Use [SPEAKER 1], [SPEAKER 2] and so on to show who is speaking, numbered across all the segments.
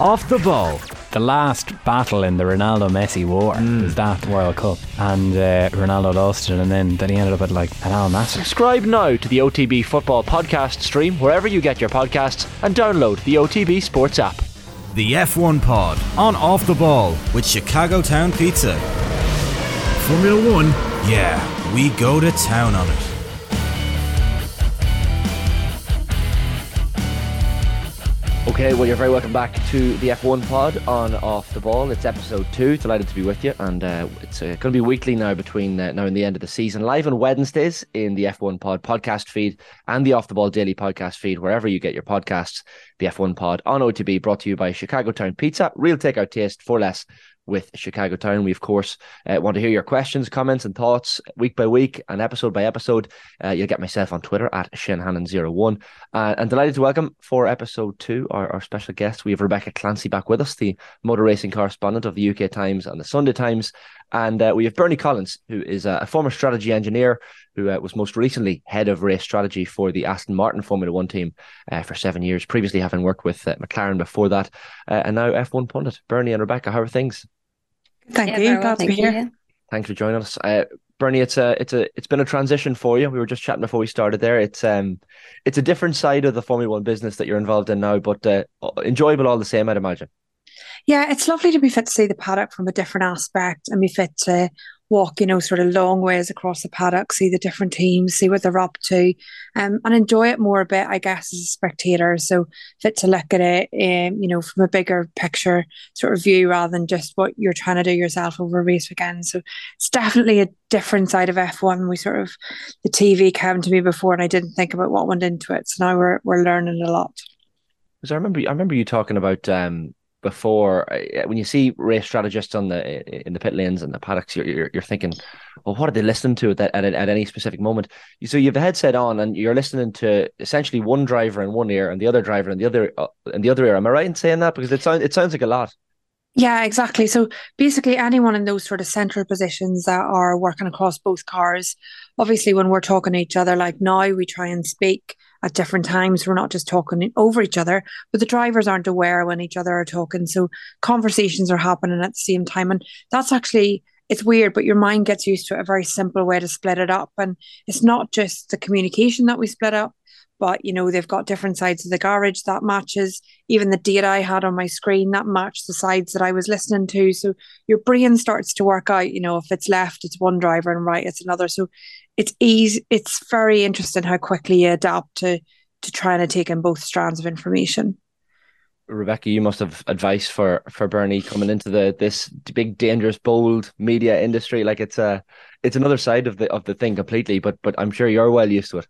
[SPEAKER 1] Off the ball. The last battle in the Ronaldo Messi war was that World Cup. And uh, Ronaldo lost it, and then, then he ended up at like an Al Nassr.
[SPEAKER 2] Subscribe now to the OTB Football Podcast stream wherever you get your podcasts and download the OTB Sports app.
[SPEAKER 3] The F1 Pod on Off the Ball with Chicago Town Pizza.
[SPEAKER 4] Formula One.
[SPEAKER 3] Yeah, we go to town on it.
[SPEAKER 2] Okay, well, you're very welcome back to the F1 pod on Off the Ball. It's episode two. Delighted to be with you, and uh, it's uh, going to be weekly now between uh, now and the end of the season. Live on Wednesdays in the F1 pod podcast feed and the Off the Ball daily podcast feed, wherever you get your podcasts. The F1 pod on OTB, brought to you by Chicago Town Pizza, real takeout taste for less with Chicago Town. We, of course, uh, want to hear your questions, comments, and thoughts week by week and episode by episode. Uh, you'll get myself on Twitter at ShaneHannon01. Uh, and delighted to welcome for episode two our, our special guest. We have Rebecca Clancy back with us, the motor racing correspondent of the UK Times and the Sunday Times. And uh, we have Bernie Collins, who is a, a former strategy engineer who uh, was most recently head of race strategy for the Aston Martin Formula One team uh, for seven years, previously having worked with uh, McLaren before that, uh, and now F1 pundit. Bernie and Rebecca, how are things?
[SPEAKER 5] Thank
[SPEAKER 6] Yeah,
[SPEAKER 5] you.
[SPEAKER 6] very well,
[SPEAKER 5] Glad to be
[SPEAKER 6] thank you,
[SPEAKER 5] here.
[SPEAKER 2] Thanks for joining us. Uh, Bernie, it's a it's a it's been a transition for you. We were just chatting before we started there. It's um it's a different side of the Formula One business that you're involved in now, but uh, enjoyable all the same, I'd imagine.
[SPEAKER 5] Yeah, it's lovely to be fit to see the paddock from a different aspect and be fit to walk, you know, sort of long ways across the paddock, see the different teams, see what they're up to, um, and enjoy it more a bit, I guess, as a spectator. So fit to look at it, um, you know, from a bigger picture sort of view rather than just what you're trying to do yourself over race weekend. So it's definitely a different side of F1. We sort of the TV came to me before and I didn't think about what went into it. So now we're we're learning a lot.
[SPEAKER 2] Because I remember I remember you talking about um before when you see race strategists on the in the pit lanes and the paddocks, you're you're, you're thinking, well, what are they listening to at that, at, at any specific moment? So you have a headset on and you're listening to essentially one driver in one ear and the other driver in the other uh, in the other ear. Am I right in saying that? Because it sounds it sounds like a lot.
[SPEAKER 5] Yeah, exactly. So basically, anyone in those sort of central positions that are working across both cars, obviously, when we're talking to each other, like now, we try and speak at different times. We're not just talking over each other, but the drivers aren't aware when each other are talking. So conversations are happening at the same time. And that's actually, it's weird, but your mind gets used to a very simple way to split it up. And it's not just the communication that we split up, but you know they've got different sides of the garage that matches even the data i had on my screen that matched the sides that i was listening to so your brain starts to work out you know if it's left it's one driver and right it's another so it's easy it's very interesting how quickly you adapt to to trying to take in both strands of information
[SPEAKER 2] Rebecca, you must have advice for for Bernie coming into the this big, dangerous, bold media industry. Like it's a it's another side of the of the thing completely. But but I'm sure you're well used to it.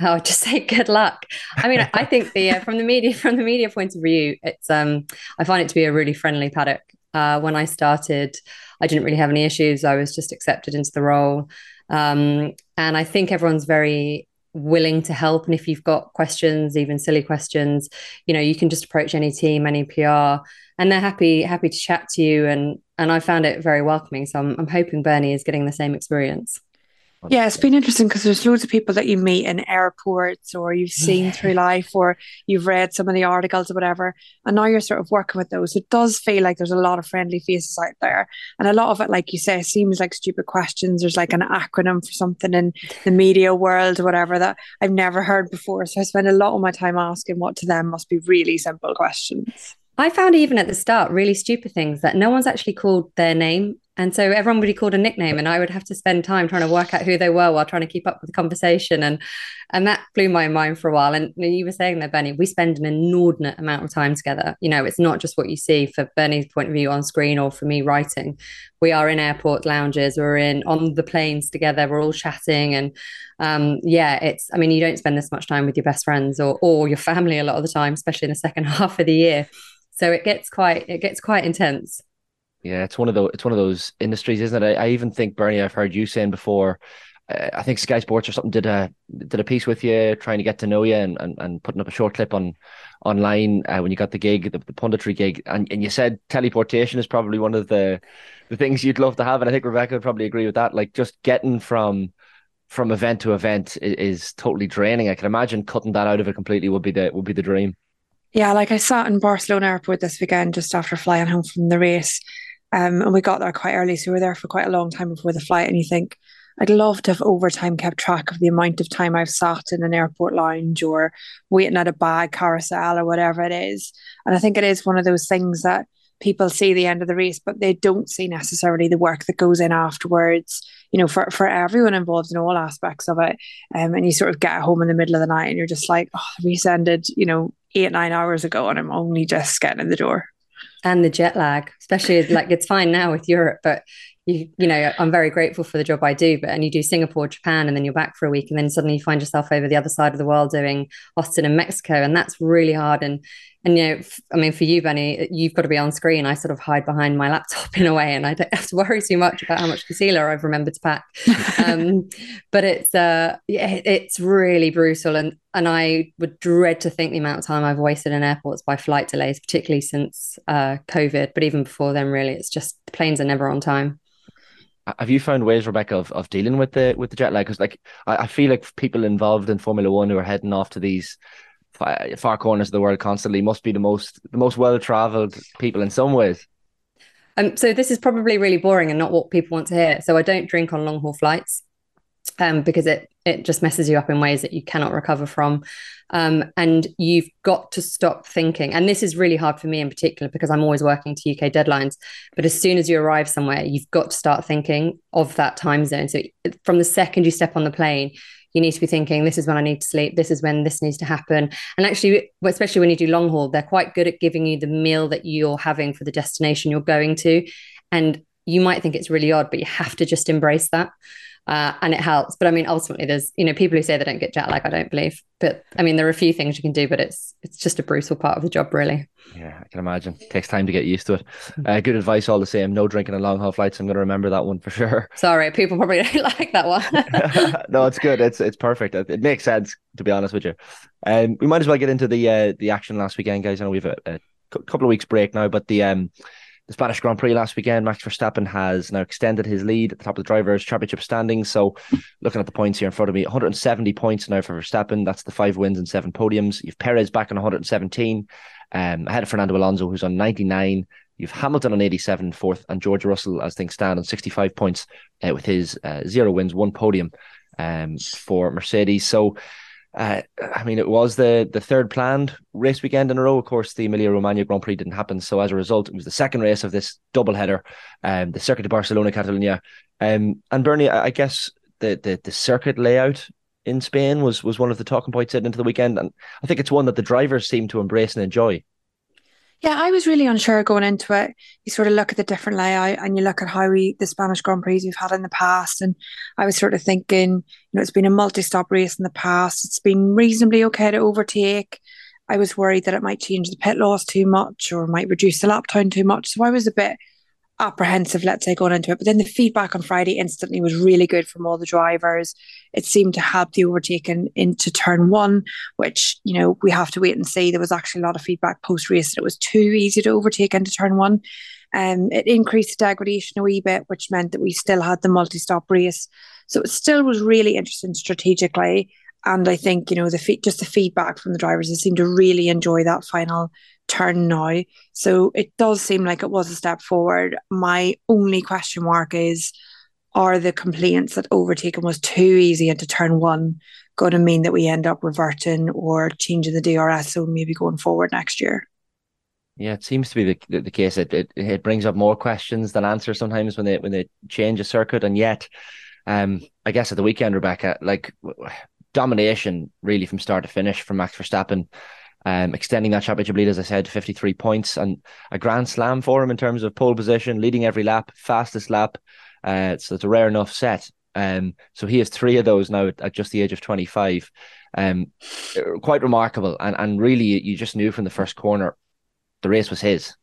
[SPEAKER 6] Oh, just say good luck. I mean, I think the uh, from the media from the media point of view, it's um I find it to be a really friendly paddock. Uh, when I started, I didn't really have any issues. I was just accepted into the role, um, and I think everyone's very willing to help. And if you've got questions, even silly questions, you know, you can just approach any team, any PR, and they're happy happy to chat to you. And and I found it very welcoming. So I'm I'm hoping Bernie is getting the same experience.
[SPEAKER 5] Yeah, it's been interesting because there's loads of people that you meet in airports or you've seen through life or you've read some of the articles or whatever. And now you're sort of working with those. It does feel like there's a lot of friendly faces out there. And a lot of it, like you say, seems like stupid questions. There's like an acronym for something in the media world or whatever that I've never heard before. So I spend a lot of my time asking what to them must be really simple questions.
[SPEAKER 6] I found even at the start really stupid things that no one's actually called their name. And so everyone would be called a nickname, and I would have to spend time trying to work out who they were while trying to keep up with the conversation. And and that blew my mind for a while. And you were saying there, Bernie, we spend an inordinate amount of time together. You know, it's not just what you see for Bernie's point of view on screen or for me writing. We are in airport lounges, we're in on the planes together, we're all chatting. And um, yeah, it's I mean, you don't spend this much time with your best friends or or your family a lot of the time, especially in the second half of the year. So it gets quite it gets quite intense.
[SPEAKER 2] Yeah, it's one of those it's one of those industries, isn't it? I, I even think Bernie, I've heard you saying before. Uh, I think Sky Sports or something did a did a piece with you, trying to get to know you, and and, and putting up a short clip on online uh, when you got the gig, the, the punditry gig, and, and you said teleportation is probably one of the the things you'd love to have, and I think Rebecca would probably agree with that. Like just getting from from event to event is, is totally draining. I can imagine cutting that out of it completely would be the would be the dream.
[SPEAKER 5] Yeah, like I sat in Barcelona airport this weekend just after flying home from the race. Um, and we got there quite early, so we were there for quite a long time before the flight. And you think, I'd love to have overtime kept track of the amount of time I've sat in an airport lounge or waiting at a bag carousel or whatever it is. And I think it is one of those things that people see the end of the race, but they don't see necessarily the work that goes in afterwards, you know, for, for everyone involved in all aspects of it. Um, and you sort of get home in the middle of the night and you're just like, oh, the race ended, you know, eight, nine hours ago and I'm only just getting in the door.
[SPEAKER 6] And the jet lag, especially like it's fine now with Europe, but you you know i'm very grateful for the job i do but and you do singapore japan and then you're back for a week and then suddenly you find yourself over the other side of the world doing austin and mexico and that's really hard and and you know i mean for you Bernie you've got to be on screen. I sort of hide behind my laptop in a way and i don't have to worry too much about how much concealer i've remembered to pack. Um, but it's uh yeah it's really brutal and and i would dread to think the amount of time i've wasted in airports by flight delays particularly since uh covid but even before then really it's just the planes are never on time.
[SPEAKER 2] Have you found ways, Rebecca, of, of dealing with the with the jet lag? Because like I, I, feel like people involved in Formula One who are heading off to these far, corners of the world constantly must be the most the most well traveled people in some ways.
[SPEAKER 6] Um, so this is probably really boring and not what people want to hear. So I don't drink on long haul flights um, because it it just messes you up in ways that you cannot recover from. Um, and you've got to stop thinking. And this is really hard for me in particular because I'm always working to UK deadlines. But as soon as you arrive somewhere, you've got to start thinking of that time zone. So from the second you step on the plane, you need to be thinking this is when i need to sleep. This is when this needs to happen. And actually especially when you do long haul they're quite good at giving you the meal that you're having for the destination you're going to. And you might think it's really odd but you have to just embrace that uh, and it helps. But I mean, ultimately, there's you know people who say they don't get jet lag. I don't believe, but I mean, there are a few things you can do, but it's it's just a brutal part of the job, really.
[SPEAKER 2] Yeah, I can imagine. It takes time to get used to it. Uh, good advice, all the same. No drinking on long haul flights. I'm going to remember that one for sure.
[SPEAKER 6] Sorry, people probably don't like that one.
[SPEAKER 2] no, it's good. It's it's perfect. It, it, makes sense to be honest with you. Um, we might as well get into the uh, the action last weekend, guys. I know we've a, a couple of weeks break now, but the um the Spanish Grand Prix last weekend, Max Verstappen has now extended his lead at the top of the drivers' championship standings. So, looking at the points here in front of me, 170 points now for Verstappen. That's the five wins and seven podiums. You've Perez back on 117, um, ahead of Fernando Alonso, who's on 99. You've Hamilton on 87, fourth, and George Russell, as things stand, on 65 points uh, with his uh, zero wins, one podium um, for Mercedes. So, uh, I mean, it was the the third planned race weekend in a row. Of course, the Emilia Romagna Grand Prix didn't happen, so as a result, it was the second race of this double header, um, the Circuit de Barcelona Catalunya. Um, and Bernie, I guess the, the the circuit layout in Spain was was one of the talking points heading into the weekend, and I think it's one that the drivers seem to embrace and enjoy.
[SPEAKER 5] Yeah, I was really unsure going into it. You sort of look at the different layout and you look at how we the Spanish Grand Prix we've had in the past, and I was sort of thinking, you know, it's been a multi-stop race in the past. It's been reasonably okay to overtake. I was worried that it might change the pit laws too much or might reduce the lap time too much. So I was a bit apprehensive, let's say, going into it. But then the feedback on Friday instantly was really good from all the drivers. It seemed to help the overtaking into turn one, which, you know, we have to wait and see. There was actually a lot of feedback post race that it was too easy to overtake into turn one. Um, it increased the degradation a wee bit, which meant that we still had the multi stop race. So it still was really interesting strategically. And I think, you know, the just the feedback from the drivers, they seemed to really enjoy that final turn now. So it does seem like it was a step forward. My only question mark is are the complaints that overtaking was too easy into turn one going to mean that we end up reverting or changing the DRS so maybe going forward next year?
[SPEAKER 2] Yeah, it seems to be the the, the case. It, it it brings up more questions than answers sometimes when they when they change a circuit, and yet, um, I guess at the weekend, Rebecca, like domination really from start to finish from Max Verstappen um, extending that championship lead, as I said, 53 points and a grand slam for him in terms of pole position, leading every lap, fastest lap. Uh, so it's a rare enough set. Um, so he has three of those now at, at just the age of 25. Um, quite remarkable. And, and really, you just knew from the first corner the race was his.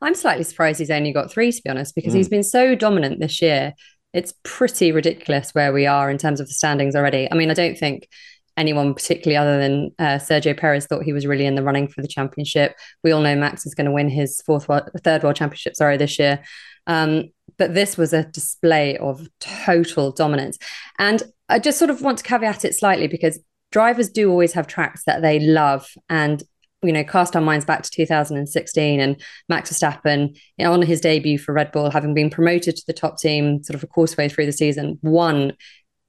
[SPEAKER 6] I'm slightly surprised he's only got three, to be honest, because mm. he's been so dominant this year. It's pretty ridiculous where we are in terms of the standings already. I mean, I don't think anyone particularly other than uh, Sergio Perez thought he was really in the running for the championship. We all know Max is going to win his fourth world, third world championship, sorry, this year. Um, but this was a display of total dominance. And I just sort of want to caveat it slightly because drivers do always have tracks that they love and you know, cast our minds back to 2016 and Max Verstappen on his debut for Red Bull, having been promoted to the top team sort of a course way through the season, won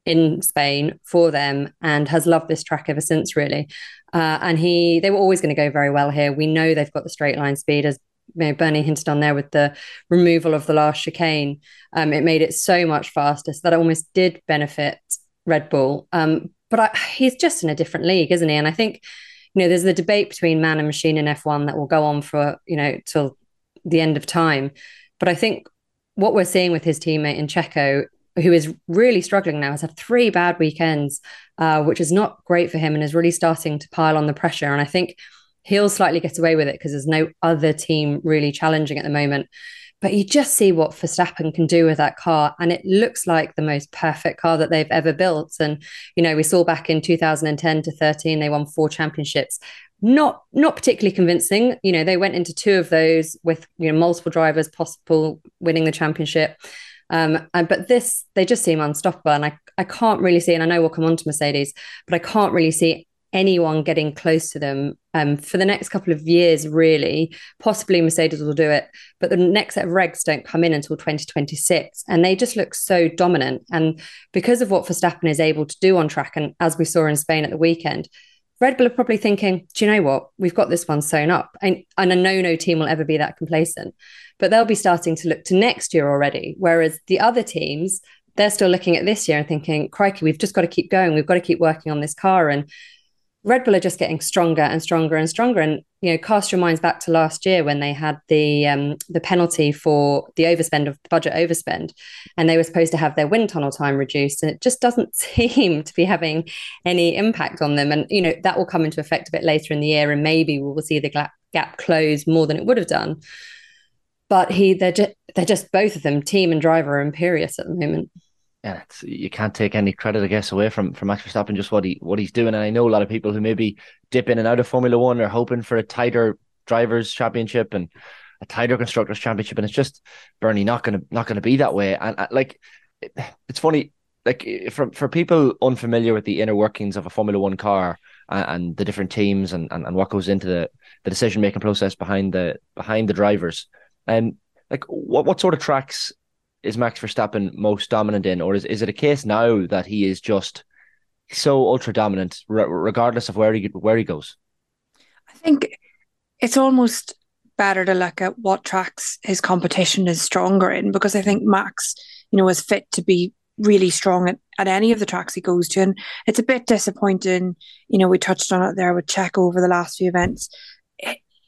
[SPEAKER 6] in Spain for them and has loved this track ever since, really. Uh, and he, they were always going to go very well here. We know they've got the straight line speed, as you know, Bernie hinted on there with the removal of the last chicane. Um, it made it so much faster, so that almost did benefit Red Bull. Um, but I, he's just in a different league, isn't he? And I think you know, there's the debate between man and machine in F1 that will go on for, you know, till the end of time. But I think what we're seeing with his teammate in Checo, who is really struggling now, has had three bad weekends, uh, which is not great for him and is really starting to pile on the pressure. And I think he'll slightly get away with it because there's no other team really challenging at the moment. But you just see what Verstappen can do with that car, and it looks like the most perfect car that they've ever built. And you know, we saw back in 2010 to 13, they won four championships. Not not particularly convincing. You know, they went into two of those with you know multiple drivers possible winning the championship. Um, and, but this, they just seem unstoppable. And I, I can't really see, and I know we'll come on to Mercedes, but I can't really see anyone getting close to them um, for the next couple of years, really. Possibly Mercedes will do it, but the next set of regs don't come in until 2026. And they just look so dominant. And because of what Verstappen is able to do on track, and as we saw in Spain at the weekend, Red Bull are probably thinking, do you know what? We've got this one sewn up. And, and I know no team will ever be that complacent, but they'll be starting to look to next year already. Whereas the other teams, they're still looking at this year and thinking, crikey, we've just got to keep going. We've got to keep working on this car. And Red Bull are just getting stronger and stronger and stronger. And you know, cast your minds back to last year when they had the um, the penalty for the overspend of the budget overspend, and they were supposed to have their wind tunnel time reduced, and it just doesn't seem to be having any impact on them. And you know, that will come into effect a bit later in the year, and maybe we will see the gap, gap close more than it would have done. But he, they're just, they're just both of them, team and driver, are imperious at the moment
[SPEAKER 2] yeah, you can't take any credit, I guess, away from from Max Verstappen just what he what he's doing. And I know a lot of people who maybe dip in and out of Formula One are hoping for a tighter drivers' championship and a tighter constructors' championship, and it's just Bernie not gonna not gonna be that way. And uh, like, it's funny, like for for people unfamiliar with the inner workings of a Formula One car and, and the different teams and, and and what goes into the the decision making process behind the behind the drivers. And like, what what sort of tracks is Max Verstappen most dominant in, or is, is it a case now that he is just so ultra dominant, regardless of where he where he goes?
[SPEAKER 5] I think it's almost better to look at what tracks his competition is stronger in, because I think Max, you know, is fit to be really strong at, at any of the tracks he goes to, and it's a bit disappointing. You know, we touched on it there with Checo over the last few events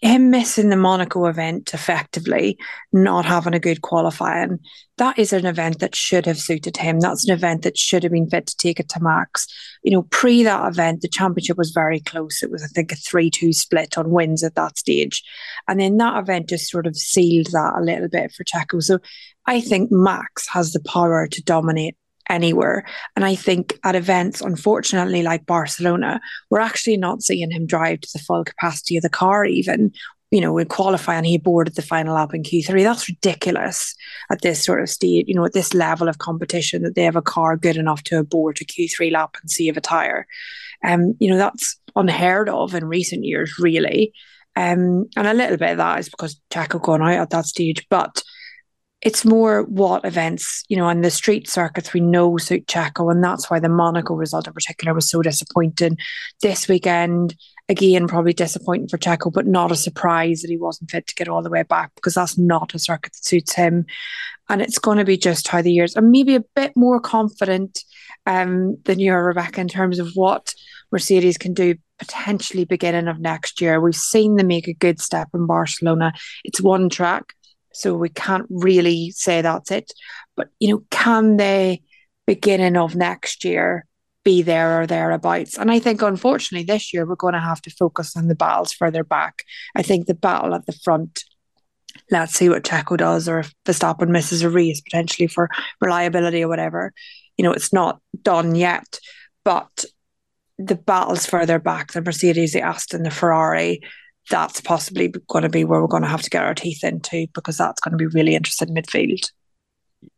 [SPEAKER 5] him missing the Monaco event effectively, not having a good qualifying, that is an event that should have suited him. That's an event that should have been fit to take it to Max. You know, pre that event, the championship was very close. It was, I think, a 3 2 split on wins at that stage. And then that event just sort of sealed that a little bit for Checo. So I think Max has the power to dominate anywhere. And I think at events, unfortunately, like Barcelona, we're actually not seeing him drive to the full capacity of the car, even. You know, in qualifying, he boarded the final lap in Q3. That's ridiculous at this sort of stage, you know, at this level of competition that they have a car good enough to abort a Q3 lap and save a tyre. Um, you know, that's unheard of in recent years, really. Um, and a little bit of that is because Checo gone out at that stage. But it's more what events, you know, on the street circuits we know suit Checo, and that's why the Monaco result in particular was so disappointing. This weekend, again, probably disappointing for Checo, but not a surprise that he wasn't fit to get all the way back because that's not a circuit that suits him. And it's going to be just how the years, and maybe a bit more confident um, than you are, Rebecca, in terms of what Mercedes can do potentially beginning of next year. We've seen them make a good step in Barcelona. It's one track so we can't really say that's it. But, you know, can they, beginning of next year, be there or thereabouts? And I think, unfortunately, this year we're going to have to focus on the battles further back. I think the battle at the front, let's see what Checo does or if Verstappen misses a race potentially for reliability or whatever. You know, it's not done yet. But the battles further back, the Mercedes, the Aston, the Ferrari, that's possibly going to be where we're going to have to get our teeth into because that's going to be really interesting midfield.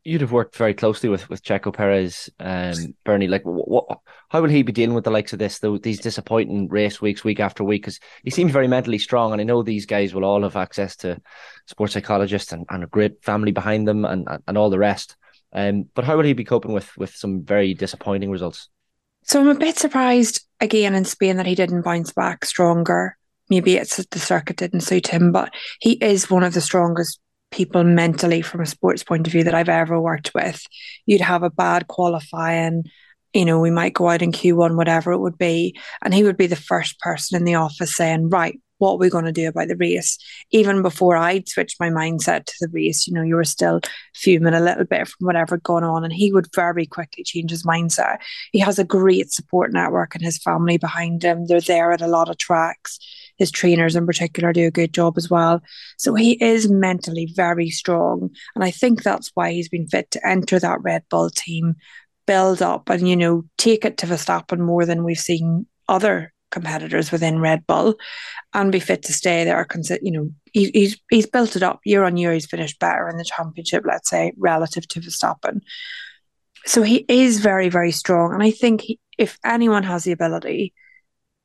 [SPEAKER 2] you'd have worked very closely with with Checo Perez, um, Bernie. Like, what, what, how will he be dealing with the likes of this, though? These disappointing race weeks, week after week, because he seems very mentally strong, and I know these guys will all have access to sports psychologists and, and a great family behind them, and and all the rest. Um, but how will he be coping with with some very disappointing results?
[SPEAKER 5] So I'm a bit surprised again in Spain that he didn't bounce back stronger. Maybe it's the circuit didn't suit him, but he is one of the strongest people mentally from a sports point of view that I've ever worked with. You'd have a bad qualifying, you know, we might go out in Q1, whatever it would be, and he would be the first person in the office saying, Right, what are we going to do about the race? Even before I'd switched my mindset to the race, you know, you were still fuming a little bit from whatever had gone on, and he would very quickly change his mindset. He has a great support network and his family behind him. They're there at a lot of tracks his trainers in particular do a good job as well. So he is mentally very strong. And I think that's why he's been fit to enter that Red Bull team, build up and, you know, take it to Verstappen more than we've seen other competitors within Red Bull and be fit to stay there. You know, he, he's he's built it up year on year. He's finished better in the championship, let's say, relative to Verstappen. So he is very, very strong. And I think he, if anyone has the ability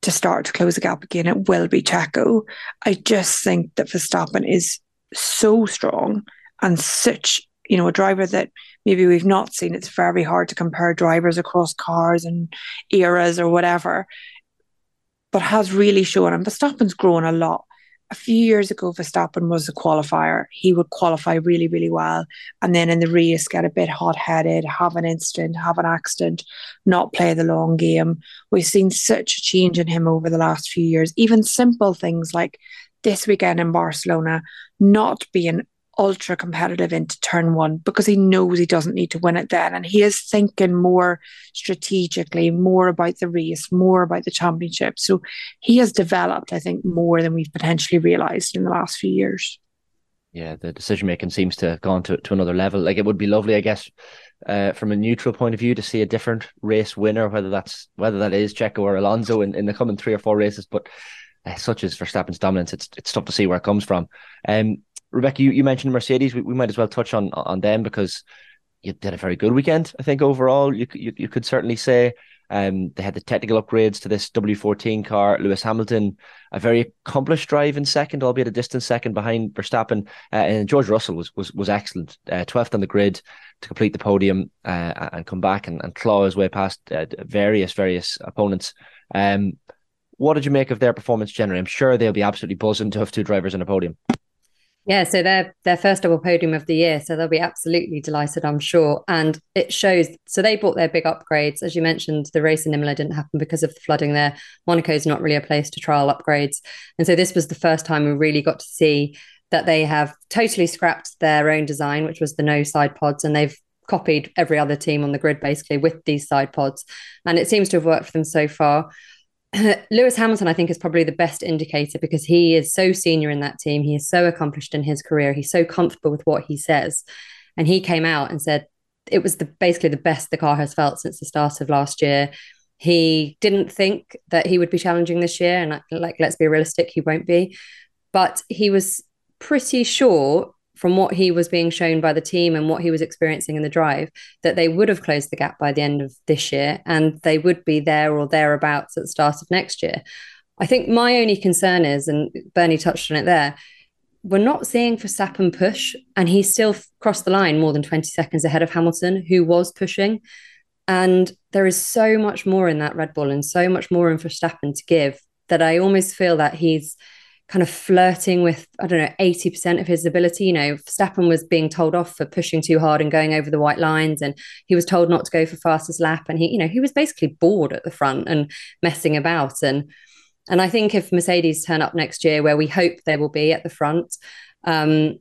[SPEAKER 5] to start to close the gap again, it will be Checo. I just think that Verstappen is so strong and such, you know, a driver that maybe we've not seen. It's very hard to compare drivers across cars and eras or whatever, but has really shown. And Verstappen's grown a lot a few years ago, Verstappen was a qualifier. He would qualify really, really well. And then in the race, get a bit hot headed, have an incident, have an accident, not play the long game. We've seen such a change in him over the last few years. Even simple things like this weekend in Barcelona, not being ultra competitive into turn one because he knows he doesn't need to win it then. And he is thinking more strategically, more about the race, more about the championship. So he has developed, I think, more than we've potentially realized in the last few years.
[SPEAKER 2] Yeah, the decision making seems to have gone to, to another level. Like it would be lovely, I guess, uh, from a neutral point of view, to see a different race winner, whether that's whether that is Checo or Alonso in, in the coming three or four races. But uh, such as Verstappen's dominance, it's it's tough to see where it comes from. Um, Rebecca, you, you mentioned Mercedes. We, we might as well touch on on them because you did a very good weekend. I think overall, you you, you could certainly say. Um, they had the technical upgrades to this W14 car. Lewis Hamilton, a very accomplished drive in second, albeit a distant second behind Verstappen. Uh, and George Russell was was was excellent, uh, twelfth on the grid to complete the podium uh, and come back and, and claw his way past uh, various various opponents. Um, what did you make of their performance generally? I'm sure they'll be absolutely buzzing to have two drivers on a podium.
[SPEAKER 6] Yeah, so they're their first double podium of the year, so they'll be absolutely delighted, I'm sure. And it shows. So they bought their big upgrades, as you mentioned. The race in Imola didn't happen because of the flooding there. Monaco is not really a place to trial upgrades, and so this was the first time we really got to see that they have totally scrapped their own design, which was the no side pods, and they've copied every other team on the grid basically with these side pods, and it seems to have worked for them so far. Lewis Hamilton, I think, is probably the best indicator because he is so senior in that team. He is so accomplished in his career. He's so comfortable with what he says. And he came out and said it was the basically the best the car has felt since the start of last year. He didn't think that he would be challenging this year. And like, let's be realistic, he won't be. But he was pretty sure from what he was being shown by the team and what he was experiencing in the drive, that they would have closed the gap by the end of this year and they would be there or thereabouts at the start of next year. I think my only concern is, and Bernie touched on it there, we're not seeing Verstappen push, and he still crossed the line more than 20 seconds ahead of Hamilton, who was pushing. And there is so much more in that Red Bull and so much more in Verstappen to give that I almost feel that he's kind of flirting with, I don't know, 80% of his ability. You know, Verstappen was being told off for pushing too hard and going over the white lines, and he was told not to go for fastest lap. And he, you know, he was basically bored at the front and messing about. And and I think if Mercedes turn up next year, where we hope they will be at the front, um,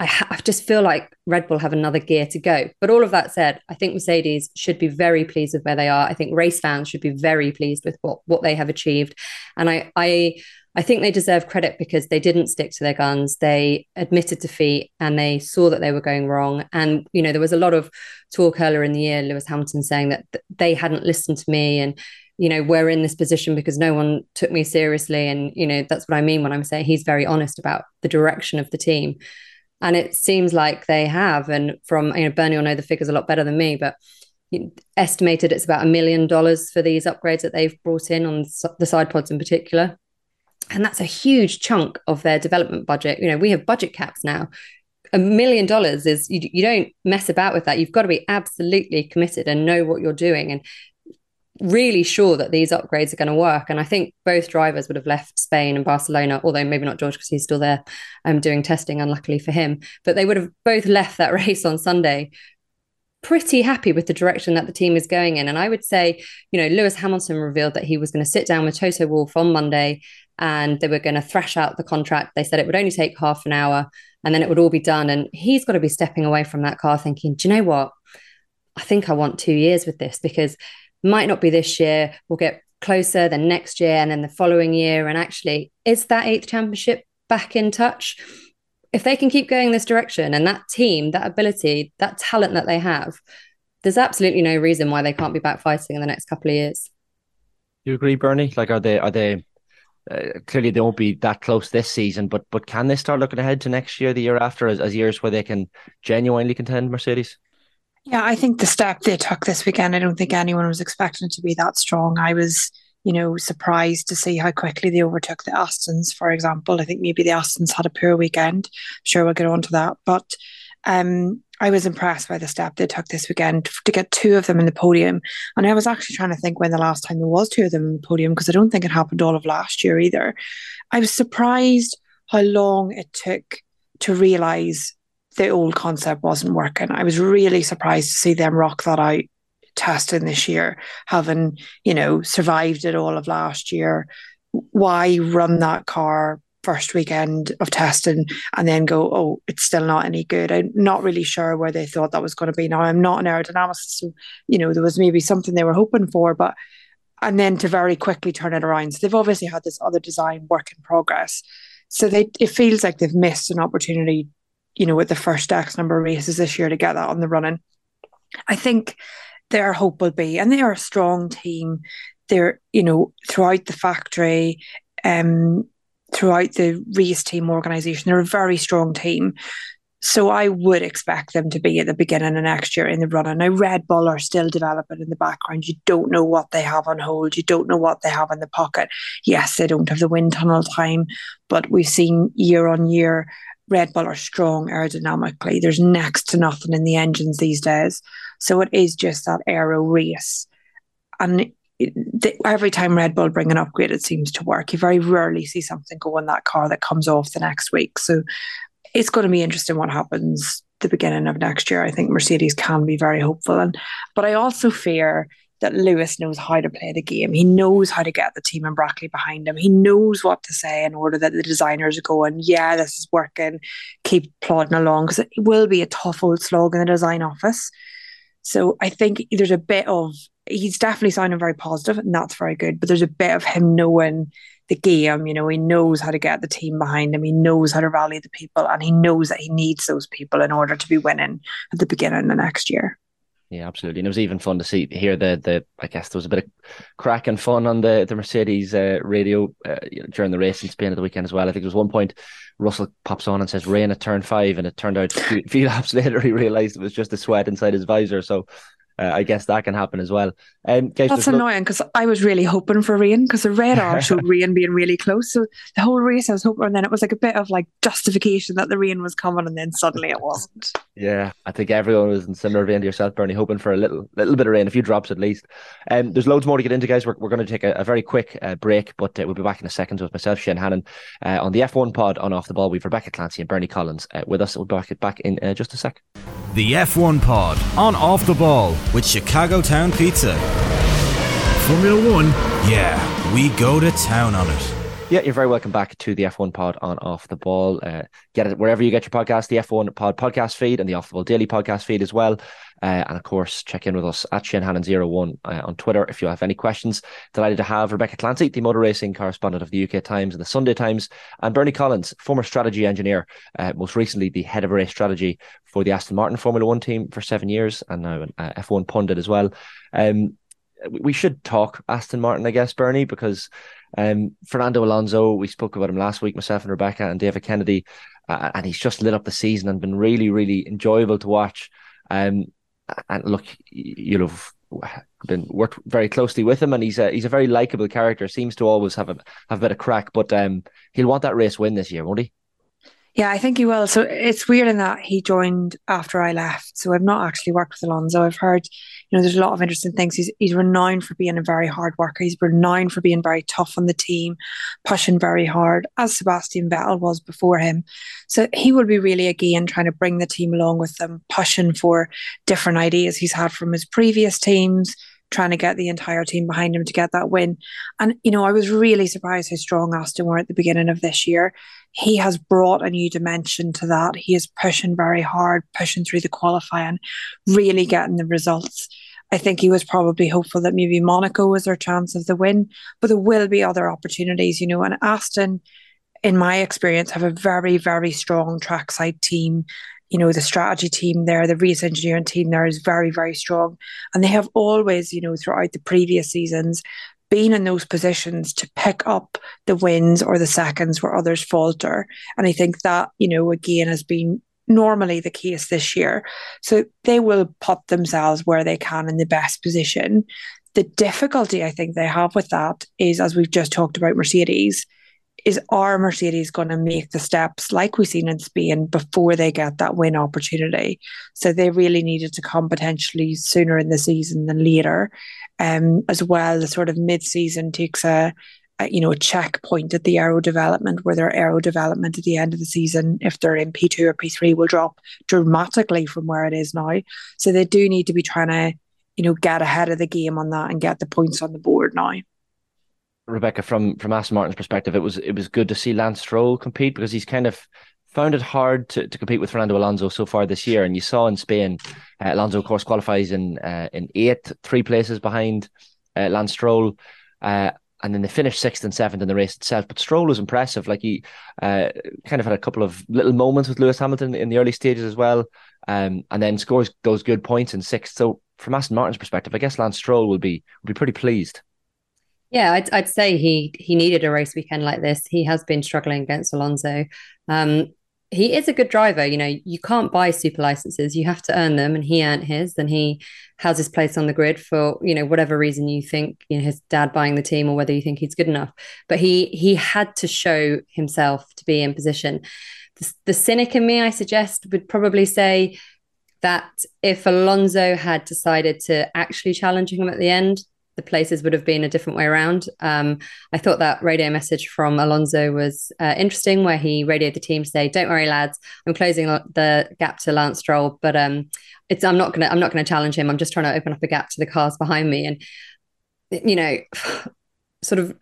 [SPEAKER 6] I, ha- I, just feel like Red Bull have another gear to go. But all of that said, I think Mercedes should be very pleased with where they are. I think race fans should be very pleased with what what they have achieved. And I I I think they deserve credit because they didn't stick to their guns. They admitted defeat and they saw that they were going wrong. And, you know, there was a lot of talk earlier in the year, Lewis Hamilton saying that they hadn't listened to me and, you know, we're in this position because no one took me seriously. And, you know, that's what I mean when I'm saying he's very honest about the direction of the team. And it seems like they have. And from, you know, Bernie will know the figures a lot better than me, but estimated it's about a million dollars for these upgrades that they've brought in on the side pods in particular. And that's a huge chunk of their development budget. You know, we have budget caps now. A million dollars is you, you don't mess about with that. You've got to be absolutely committed and know what you're doing and really sure that these upgrades are going to work. And I think both drivers would have left Spain and Barcelona, although maybe not George because he's still there um, doing testing, unluckily for him. But they would have both left that race on Sunday pretty happy with the direction that the team is going in. And I would say, you know, Lewis Hamilton revealed that he was going to sit down with Toto Wolff on Monday and they were going to thrash out the contract. They said it would only take half an hour and then it would all be done. And he's got to be stepping away from that car thinking, do you know what? I think I want two years with this because might not be this year. We'll get closer then next year and then the following year. And actually, is that eighth championship back in touch? if they can keep going this direction and that team, that ability, that talent that they have, there's absolutely no reason why they can't be back fighting in the next couple of years.
[SPEAKER 2] You agree, Bernie? Like, are they are they uh, clearly they won't be that close this season, but but can they start looking ahead to next year, the year after, as, as years where they can genuinely contend Mercedes?
[SPEAKER 5] Yeah, I think the step they took this weekend, I don't think anyone was expecting it to be that strong. I was you know, surprised to see how quickly they overtook the Astons, for example. I think maybe the Astons had a poor weekend. I'm sure we'll get on to that. But um, I was impressed by the step they took this weekend to get two of them in the podium. And I was actually trying to think when the last time there was two of them in the podium because I don't think it happened all of last year either. I was surprised how long it took to realize the old concept wasn't working. I was really surprised to see them rock that out testing this year, having, you know, survived it all of last year. Why run that car first weekend of testing and then go, oh, it's still not any good. I'm not really sure where they thought that was going to be. Now, I'm not an aerodynamicist, so, you know, there was maybe something they were hoping for, but, and then to very quickly turn it around. So they've obviously had this other design work in progress. So they, it feels like they've missed an opportunity, you know, with the first X number of races this year to get that on the running. I think their hope will be. And they are a strong team. They're, you know, throughout the factory, um, throughout the race team organization, they're a very strong team. So I would expect them to be at the beginning of next year in the running. Now Red Bull are still developing in the background. You don't know what they have on hold. You don't know what they have in the pocket. Yes, they don't have the wind tunnel time, but we've seen year on year Red Bull are strong aerodynamically. There's next to nothing in the engines these days. So it is just that aero race. And every time Red Bull bring an upgrade, it seems to work. You very rarely see something go in that car that comes off the next week. So it's going to be interesting what happens the beginning of next year. I think Mercedes can be very hopeful. And but I also fear that Lewis knows how to play the game. He knows how to get the team and Brackley behind him. He knows what to say in order that the designers are going, yeah, this is working, keep plodding along, because it will be a tough old slog in the design office. So I think there's a bit of he's definitely sounding very positive, and that's very good. But there's a bit of him knowing the game. You know, he knows how to get the team behind him. He knows how to rally the people, and he knows that he needs those people in order to be winning at the beginning of the next year.
[SPEAKER 2] Yeah, absolutely. And it was even fun to see hear the the I guess there was a bit of crack and fun on the the Mercedes uh, radio uh, during the race in Spain at the weekend as well. I think there was one point Russell pops on and says rain at turn five, and it turned out a few laps later he realized it was just a sweat inside his visor. So uh, I guess that can happen as well. Um, guys,
[SPEAKER 5] That's annoying because I was really hoping for rain because the radar showed rain being really close. So the whole race I was hoping, and then it was like a bit of like justification that the rain was coming, and then suddenly it wasn't.
[SPEAKER 2] Yeah, I think everyone was in similar vein to yourself, Bernie, hoping for a little little bit of rain, a few drops at least. Um, there's loads more to get into, guys. We're, we're going to take a, a very quick uh, break, but uh, we'll be back in a second with myself, Shane Hannon, uh, on the F1 pod on Off the Ball. We've Rebecca Clancy and Bernie Collins uh, with us. We'll be back, back in uh, just a sec.
[SPEAKER 3] The F1 pod on Off the Ball with Chicago Town Pizza.
[SPEAKER 4] Formula One?
[SPEAKER 3] Yeah, we go to town on it.
[SPEAKER 2] Yeah, you're very welcome back to the F1 Pod on Off the Ball. Uh, get it wherever you get your podcast, the F1 Pod podcast feed and the Off the Ball Daily podcast feed as well. Uh, and of course, check in with us at ShaneHannon01 uh, on Twitter if you have any questions. Delighted to have Rebecca Clancy, the motor racing correspondent of the UK Times and the Sunday Times, and Bernie Collins, former strategy engineer, uh, most recently the head of race strategy for the Aston Martin Formula One team for seven years, and now an uh, F1 pundit as well. Um, we should talk Aston Martin, I guess, Bernie, because um, Fernando Alonso, we spoke about him last week, myself and Rebecca and David Kennedy. uh, and he's just lit up the season and been really, really enjoyable to watch. Um, and look, you'll have been worked very closely with him, and he's a he's a very likable character. Seems to always have a have a bit of crack, but um, he'll want that race win this year, won't he?
[SPEAKER 5] Yeah, I think he will. So it's weird in that he joined after I left. So I've not actually worked with Alonso. I've heard, you know, there's a lot of interesting things. He's he's renowned for being a very hard worker. He's renowned for being very tough on the team, pushing very hard, as Sebastian Vettel was before him. So he will be really again trying to bring the team along with them, pushing for different ideas he's had from his previous teams trying to get the entire team behind him to get that win. And, you know, I was really surprised how strong Aston were at the beginning of this year. He has brought a new dimension to that. He is pushing very hard, pushing through the qualifying, really getting the results. I think he was probably hopeful that maybe Monaco was their chance of the win, but there will be other opportunities, you know. And Aston, in my experience, have a very, very strong trackside team you know, the strategy team there, the race engineering team there is very, very strong. And they have always, you know, throughout the previous seasons, been in those positions to pick up the wins or the seconds where others falter. And I think that, you know, again has been normally the case this year. So they will put themselves where they can in the best position. The difficulty I think they have with that is, as we've just talked about Mercedes, is our Mercedes going to make the steps like we've seen in Spain before they get that win opportunity? So they really needed to come potentially sooner in the season than later. Um, as well, the sort of mid-season takes a, a you know a checkpoint at the aero development where their aero development at the end of the season, if they're in P2 or P3, will drop dramatically from where it is now. So they do need to be trying to you know get ahead of the game on that and get the points on the board now.
[SPEAKER 2] Rebecca, from from Aston Martin's perspective, it was it was good to see Lance Stroll compete because he's kind of found it hard to, to compete with Fernando Alonso so far this year. And you saw in Spain, uh, Alonso of course qualifies in uh, in eighth, three places behind uh, Lance Stroll. Uh, and then they finished sixth and seventh in the race itself. But Stroll was impressive. Like he uh, kind of had a couple of little moments with Lewis Hamilton in the early stages as well. Um, and then scores those good points in sixth. So from Aston Martin's perspective, I guess Lance Stroll will be will be pretty pleased.
[SPEAKER 6] Yeah, I'd, I'd say he he needed a race weekend like this. He has been struggling against Alonso. Um, he is a good driver. You know, you can't buy super licenses; you have to earn them, and he earned his. And he has his place on the grid for you know whatever reason you think you know his dad buying the team or whether you think he's good enough. But he he had to show himself to be in position. The, the cynic in me, I suggest, would probably say that if Alonso had decided to actually challenge him at the end, the places would have been a different way around. Um, I thought that radio message from Alonso was uh, interesting, where he radioed the team to say, "Don't worry, lads, I'm closing the gap to Lance Stroll, but um, it's I'm not gonna I'm not gonna challenge him. I'm just trying to open up a gap to the cars behind me." And you know, sort of.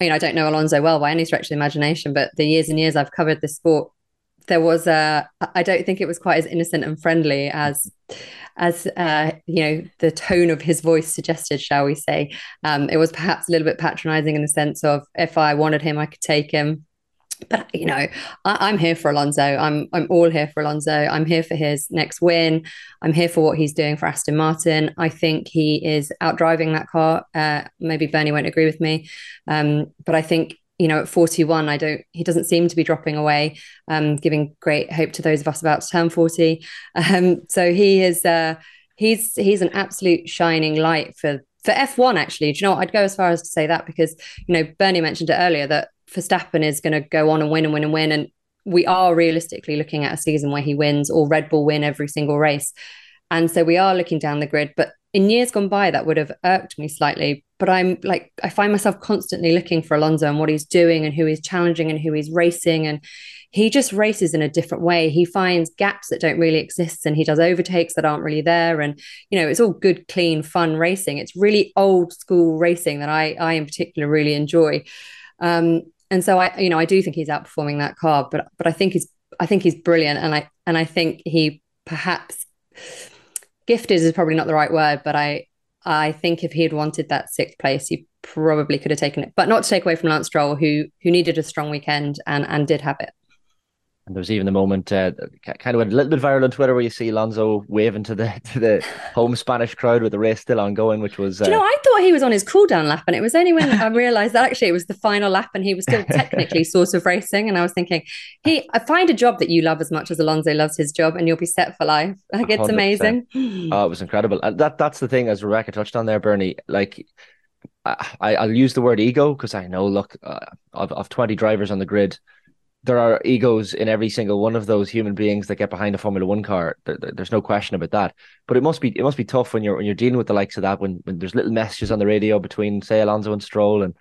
[SPEAKER 6] I mean, I don't know Alonso well by any stretch of the imagination, but the years and years I've covered this sport, there was a i don't think it was quite as innocent and friendly as as uh, you know the tone of his voice suggested shall we say. Um, it was perhaps a little bit patronizing in the sense of if i wanted him i could take him. But you know I, am here for alonso. I'm i'm all here for alonso. I'm here for his next win. I'm here for what he's doing for aston martin. I think he is out driving that car. Uh, maybe bernie won't agree with me. Um, but i think you know, at 41, I don't, he doesn't seem to be dropping away, um, giving great hope to those of us about to turn 40. Um, so he is, uh, he's, he's an absolute shining light for, for F1, actually. Do you know what? I'd go as far as to say that because, you know, Bernie mentioned it earlier that Verstappen is going to go on and win and win and win. And we are realistically looking at a season where he wins or Red Bull win every single race. And so we are looking down the grid, but in years gone by, that would have irked me slightly. But I'm like, I find myself constantly looking for Alonso and what he's doing and who he's challenging and who he's racing. And he just races in a different way. He finds gaps that don't really exist and he does overtakes that aren't really there. And, you know, it's all good, clean, fun racing. It's really old school racing that I, I in particular really enjoy. Um, and so I, you know, I do think he's outperforming that car, but, but I think he's, I think he's brilliant. And I, and I think he perhaps, gifted is probably not the right word, but I I think if he had wanted that sixth place, he probably could have taken it. But not to take away from Lance Stroll, who who needed a strong weekend and and did have it.
[SPEAKER 2] And there was even the moment, uh, kind of went a little bit viral on Twitter, where you see Alonso waving to the to the home Spanish crowd with the race still ongoing, which was.
[SPEAKER 6] Uh... You know, I thought he was on his cool down lap, and it was only when I realised that actually it was the final lap, and he was still technically sort of racing. And I was thinking, he, I find a job that you love as much as Alonso loves his job, and you'll be set for life. Like it's 100%. amazing.
[SPEAKER 2] Oh, it was incredible. And that that's the thing, as Rebecca touched on there, Bernie. Like I, I'll use the word ego because I know, look, uh, of, of 20 drivers on the grid, there are egos in every single one of those human beings that get behind a Formula One car. There, there, there's no question about that. But it must be it must be tough when you're when you're dealing with the likes of that when when there's little messages on the radio between say Alonso and Stroll and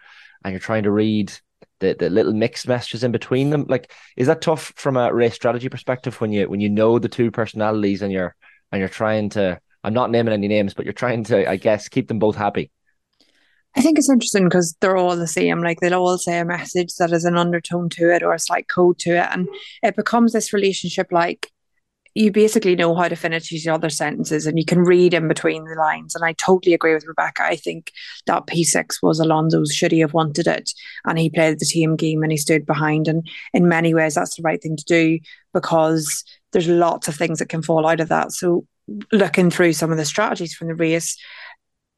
[SPEAKER 2] and you're trying to read the, the little mixed messages in between them. Like, is that tough from a race strategy perspective when you when you know the two personalities and you're and you're trying to I'm not naming any names, but you're trying to, I guess, keep them both happy.
[SPEAKER 5] I think it's interesting because they're all the same. Like they'll all say a message that has an undertone to it or a slight code to it. And it becomes this relationship like you basically know how to finish each other's sentences and you can read in between the lines. And I totally agree with Rebecca. I think that P6 was Alonso's, should he have wanted it? And he played the team game and he stood behind. And in many ways, that's the right thing to do because there's lots of things that can fall out of that. So looking through some of the strategies from the race,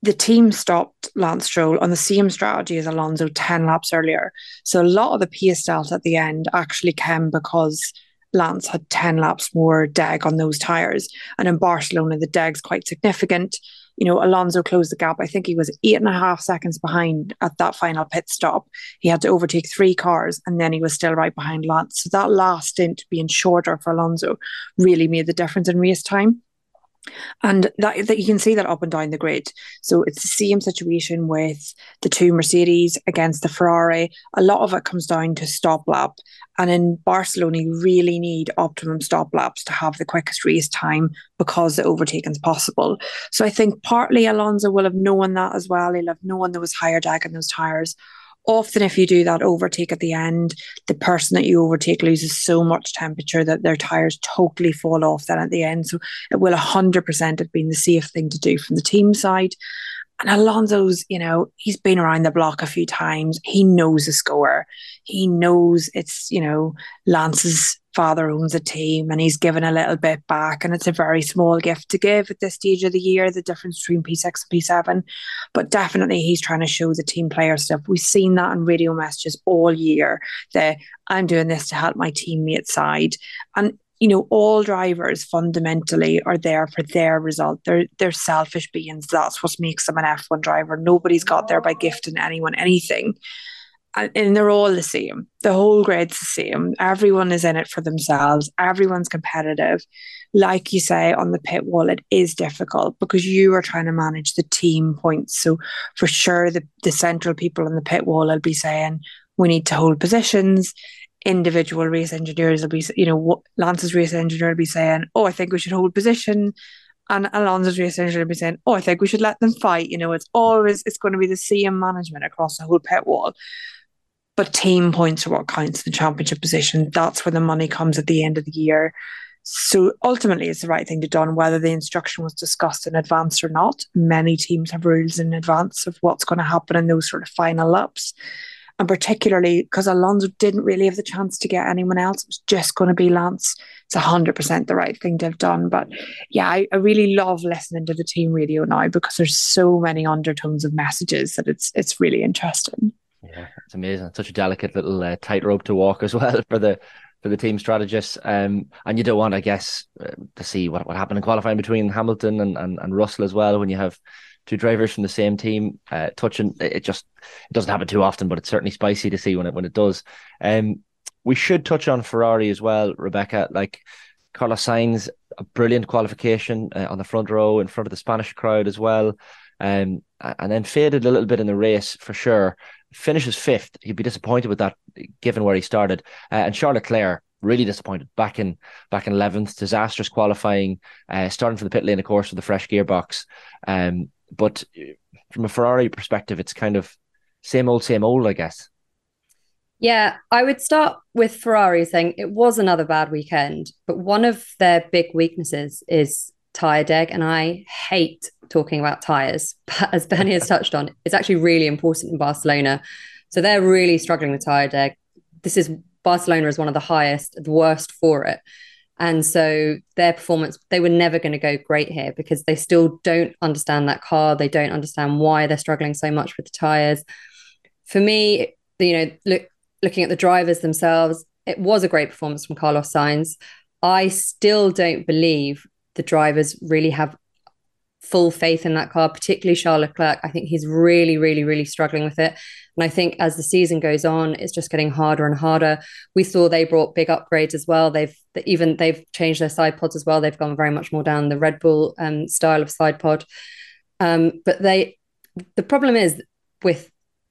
[SPEAKER 5] the team stopped Lance Stroll on the same strategy as Alonso 10 laps earlier. So a lot of the pace delta at the end actually came because Lance had 10 laps more deg on those tyres. And in Barcelona, the deg's quite significant. You know, Alonso closed the gap. I think he was eight and a half seconds behind at that final pit stop. He had to overtake three cars and then he was still right behind Lance. So that last stint being shorter for Alonso really made the difference in race time. And that, that you can see that up and down the grid. So it's the same situation with the two Mercedes against the Ferrari. A lot of it comes down to stop lap. And in Barcelona, you really need optimum stop laps to have the quickest race time because the overtaking is possible. So I think partly Alonso will have known that as well. He'll have known there was higher drag in those tyres often if you do that overtake at the end the person that you overtake loses so much temperature that their tires totally fall off then at the end so it will 100% have been the safe thing to do from the team side and Alonso's, you know, he's been around the block a few times. He knows the score. He knows it's, you know, Lance's father owns a team and he's given a little bit back. And it's a very small gift to give at this stage of the year, the difference between P6 and P7. But definitely he's trying to show the team player stuff. We've seen that in radio messages all year that I'm doing this to help my teammate side. And you know, all drivers fundamentally are there for their result. They're they're selfish beings. That's what makes them an F1 driver. Nobody's got there by gifting anyone anything. And, they're all the same. The whole grid's the same. Everyone is in it for themselves. Everyone's competitive. Like you say on the pit wall, it is difficult because you are trying to manage the team points. So for sure, the, the central people on the pit wall will be saying, we need to hold positions individual race engineers will be, you know, Lance's race engineer will be saying, "Oh, I think we should hold position," and Alonso's race engineer will be saying, "Oh, I think we should let them fight." You know, it's always it's going to be the same management across the whole pit wall. But team points are what counts in the championship position. That's where the money comes at the end of the year. So ultimately, it's the right thing to do, whether the instruction was discussed in advance or not. Many teams have rules in advance of what's going to happen in those sort of final laps and particularly because Alonso didn't really have the chance to get anyone else. It was just going to be Lance. It's hundred percent the right thing to have done. But yeah, I, I, really love listening to the team radio now because there's so many undertones of messages that it's it's really interesting.
[SPEAKER 2] Yeah, it's amazing. Such a delicate little uh, tightrope to walk as well for the for the team strategists. Um, and you don't want, I guess, uh, to see what, what happened in qualifying between Hamilton and, and, and Russell as well when you have two drivers from the same team uh, touching. It just it doesn't happen too often, but it's certainly spicy to see when it when it does. Um, we should touch on Ferrari as well, Rebecca. Like Carlos Sainz, a brilliant qualification uh, on the front row in front of the Spanish crowd as well. Um, and then faded a little bit in the race for sure. Finishes fifth. He'd be disappointed with that, given where he started. Uh, and Charles Leclerc really disappointed back in back in eleventh. Disastrous qualifying, uh, starting from the pit lane, of course, with the fresh gearbox. Um, but uh, from a Ferrari perspective, it's kind of same old, same old, I guess.
[SPEAKER 6] Yeah, I would start with Ferrari saying it was another bad weekend, but one of their big weaknesses is tire deg, and I hate talking about tires. But as Bernie has touched on, it's actually really important in Barcelona. So they're really struggling with tire deg. This is Barcelona is one of the highest, the worst for it. And so their performance, they were never going to go great here because they still don't understand that car. They don't understand why they're struggling so much with the tires. For me, you know, look, looking at the drivers themselves, it was a great performance from Carlos Sainz. I still don't believe the drivers really have full faith in that car, particularly Charles Leclerc. I think he's really, really, really struggling with it. And I think as the season goes on, it's just getting harder and harder. We saw they brought big upgrades as well. They've even they've changed their side pods as well. They've gone very much more down the Red Bull um, style of side pod. Um, but they, the problem is with